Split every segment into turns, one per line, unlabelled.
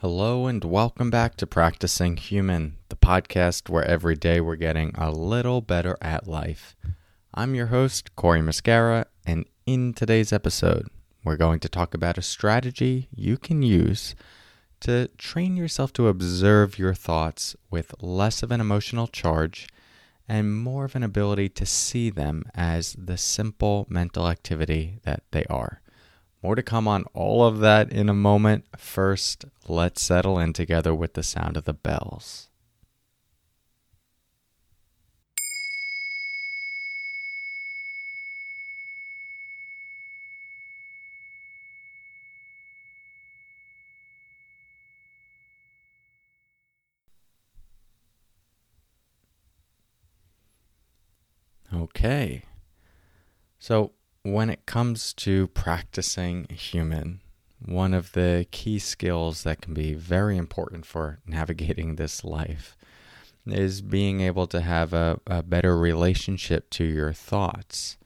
Hello, and welcome back to Practicing Human, the podcast where every day we're getting a little better at life. I'm your host, Corey Muscara, and in today's episode, we're going to talk about a strategy you can use to train yourself to observe your thoughts with less of an emotional charge and more of an ability to see them as the simple mental activity that they are. More to come on all of that in a moment. First, let's settle in together with the sound of the bells. Okay. So, when it comes to practicing human, one of the key skills that can be very important for navigating this life is being able to have a, a better relationship to your thoughts.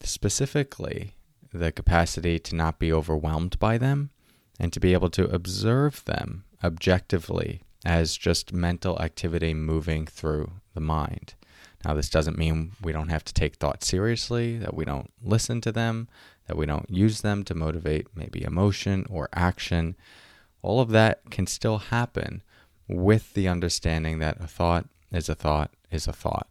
Specifically, the capacity to not be overwhelmed by them and to be able to observe them objectively as just mental activity moving through the mind. Now, this doesn't mean we don't have to take thoughts seriously, that we don't listen to them, that we don't use them to motivate maybe emotion or action. All of that can still happen with the understanding that a thought is a thought is a thought.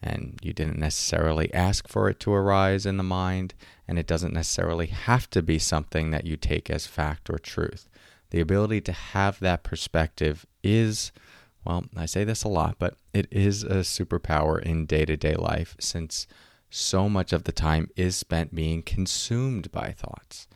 And you didn't necessarily ask for it to arise in the mind, and it doesn't necessarily have to be something that you take as fact or truth. The ability to have that perspective is well, I say this a lot, but it is a superpower in day to day life since so much of the time is spent being consumed by thoughts.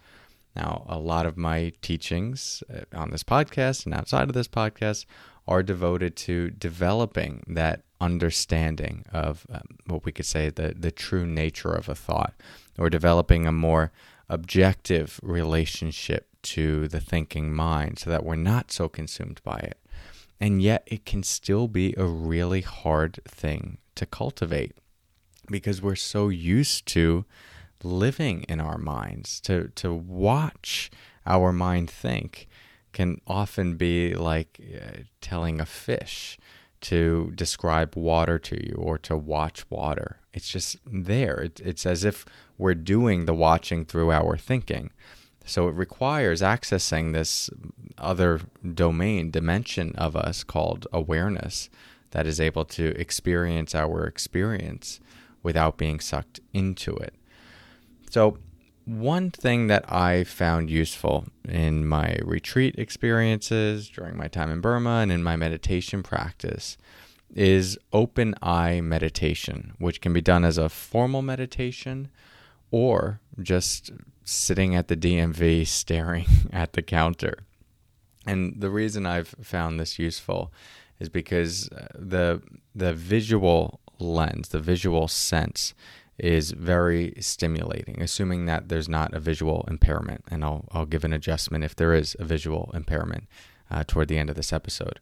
Now, a lot of my teachings uh, on this podcast and outside of this podcast are devoted to developing that understanding of um, what we could say the, the true nature of a thought, or developing a more objective relationship to the thinking mind so that we're not so consumed by it and yet it can still be a really hard thing to cultivate because we're so used to living in our minds. To to watch our mind think can often be like uh, telling a fish to describe water to you or to watch water. It's just there. It, it's as if we're doing the watching through our thinking so it requires accessing this other domain, dimension of us called awareness that is able to experience our experience without being sucked into it. So, one thing that I found useful in my retreat experiences, during my time in Burma, and in my meditation practice is open eye meditation, which can be done as a formal meditation or just sitting at the DMV staring at the counter. And the reason I've found this useful is because uh, the the visual lens, the visual sense is very stimulating, assuming that there's not a visual impairment. And I'll, I'll give an adjustment if there is a visual impairment uh, toward the end of this episode.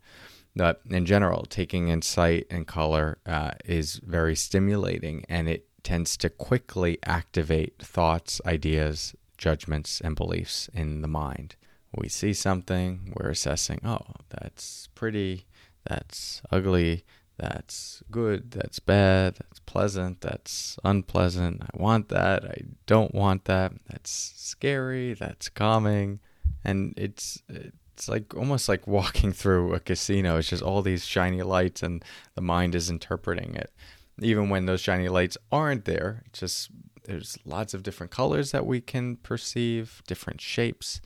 But in general, taking in sight and color uh, is very stimulating and it tends to quickly activate thoughts, ideas, judgments, and beliefs in the mind. We see something, we're assessing, oh, that's pretty, that's ugly, that's good, that's bad, that's pleasant, that's unpleasant, I want that, I don't want that, that's scary, that's calming. And it's it's like almost like walking through a casino. It's just all these shiny lights and the mind is interpreting it even when those shiny lights aren't there. Just there's lots of different colors that we can perceive, different shapes.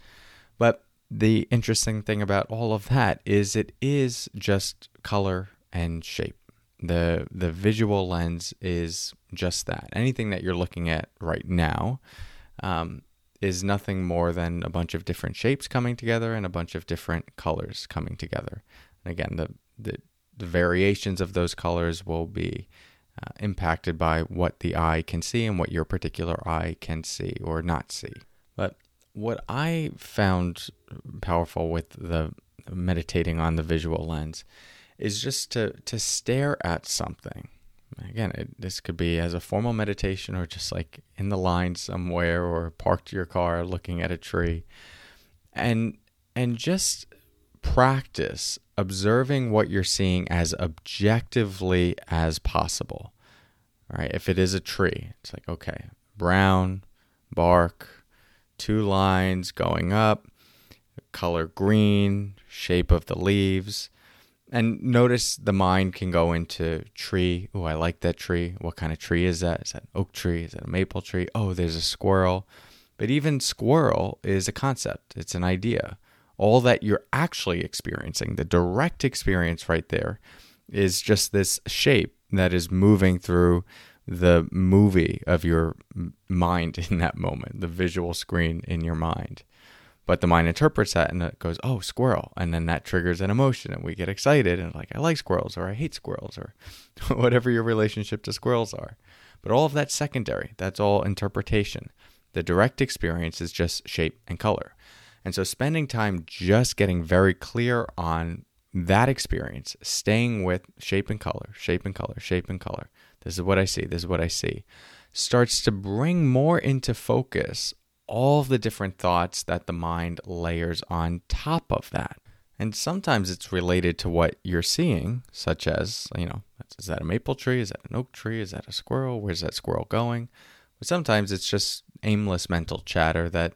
But the interesting thing about all of that is it is just color and shape. The the visual lens is just that. Anything that you're looking at right now um, is nothing more than a bunch of different shapes coming together and a bunch of different colors coming together. And again, the the, the variations of those colors will be uh, impacted by what the eye can see and what your particular eye can see or not see. But what I found powerful with the meditating on the visual lens is just to to stare at something. Again, it, this could be as a formal meditation or just like in the line somewhere or parked your car looking at a tree, and and just practice observing what you're seeing as objectively as possible. Right, if it is a tree, it's like, okay, brown, bark, two lines going up, color green, shape of the leaves. And notice the mind can go into tree. Oh, I like that tree. What kind of tree is that? Is that oak tree? Is that a maple tree? Oh, there's a squirrel. But even squirrel is a concept, it's an idea. All that you're actually experiencing, the direct experience right there, is just this shape that is moving through the movie of your mind in that moment, the visual screen in your mind. But the mind interprets that and it goes, oh, squirrel. And then that triggers an emotion and we get excited and like, I like squirrels or I hate squirrels or whatever your relationship to squirrels are. But all of that's secondary. That's all interpretation. The direct experience is just shape and color. And so spending time just getting very clear on that experience, staying with shape and color, shape and color, shape and color. This is what I see, this is what I see. Starts to bring more into focus all the different thoughts that the mind layers on top of that. And sometimes it's related to what you're seeing, such as, you know, is that a maple tree? Is that an oak tree? Is that a squirrel? Where's that squirrel going? But sometimes it's just aimless mental chatter that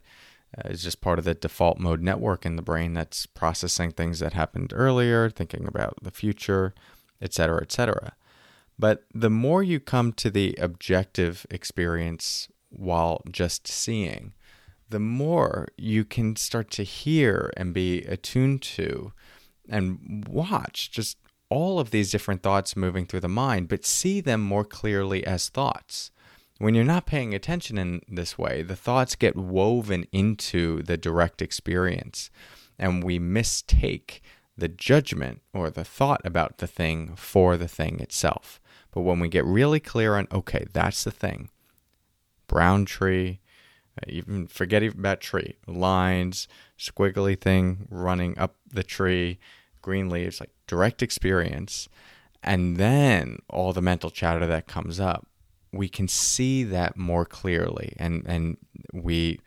uh, is just part of the default mode network in the brain that's processing things that happened earlier, thinking about the future, etc., etc. But the more you come to the objective experience while just seeing, the more you can start to hear and be attuned to and watch just all of these different thoughts moving through the mind, but see them more clearly as thoughts. When you're not paying attention in this way, the thoughts get woven into the direct experience, and we mistake the judgment or the thought about the thing for the thing itself. But when we get really clear on, okay, that's the thing brown tree, uh, even forget about tree lines, squiggly thing running up the tree, green leaves, like direct experience. And then all the mental chatter that comes up, we can see that more clearly and, and we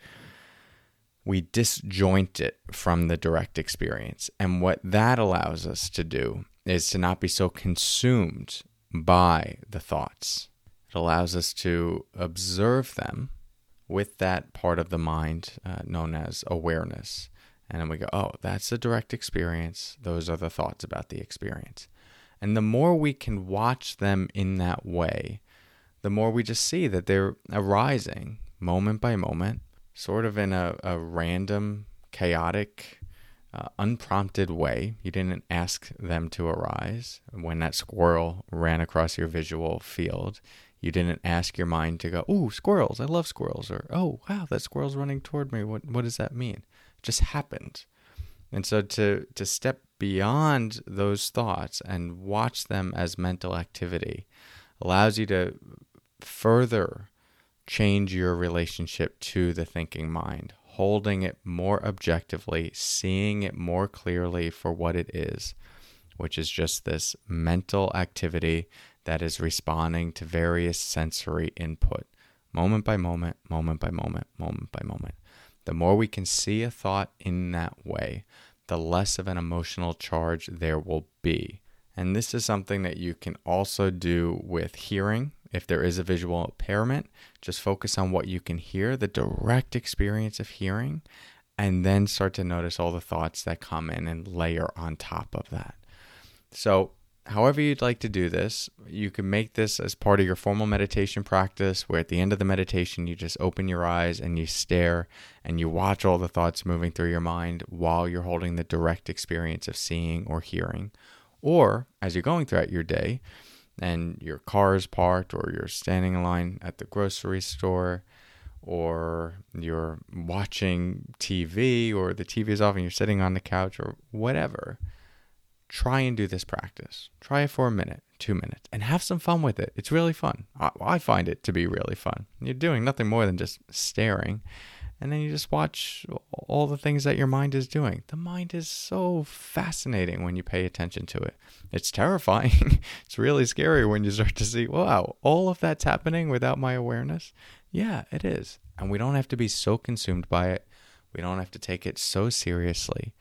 we disjoint it from the direct experience. And what that allows us to do is to not be so consumed by the thoughts. It allows us to observe them with that part of the mind uh, known as awareness. And then we go, oh, that's the direct experience. Those are the thoughts about the experience. And the more we can watch them in that way, the more we just see that they're arising moment by moment, sort of in a, a random, chaotic, uh, unprompted way. You didn't ask them to arise. When that squirrel ran across your visual field, you didn't ask your mind to go, "Oh, squirrels! I love squirrels," or "Oh, wow, that squirrel's running toward me. What what does that mean?" It just happened. And so to to step beyond those thoughts and watch them as mental activity allows you to further change your relationship to the thinking mind, holding it more objectively, seeing it more clearly for what it is, which is just this mental activity that is responding to various sensory input, moment by moment, moment by moment, moment by moment. The more we can see a thought in that way, the less of an emotional charge there will be. And this is something that you can also do with hearing. If there is a visual impairment, just focus on what you can hear, the direct experience of hearing, and then start to notice all the thoughts that come in and layer on top of that. So, however you'd like to do this, you can make this as part of your formal meditation practice, where at the end of the meditation, you just open your eyes and you stare and you watch all the thoughts moving through your mind while you're holding the direct experience of seeing or hearing. Or as you're going throughout your day and your car is parked, or you're standing in line at the grocery store, or you're watching TV, or the TV is off and you're sitting on the couch, or whatever try and do this practice. Try it for a minute, two minutes, and have some fun with it. It's really fun. I, I, find it to be really fun. You're doing nothing more than just staring, and then you just watch all the things that your mind is doing. The mind is so fascinating when you pay attention to it. It's terrifying. it's really scary when you start to see, wow, all of that's happening without my awareness. Yeah, it is. And we don't have to be so consumed by it. We don't have to take it so seriously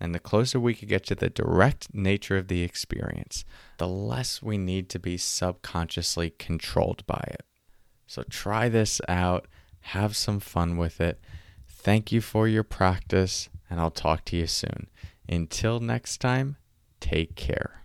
And the closer we can get to the direct nature of the experience, the less we need to be subconsciously controlled by it. So try this out, have some fun with it. Thank you for your practice, and I'll talk to you soon. Until next time, take care.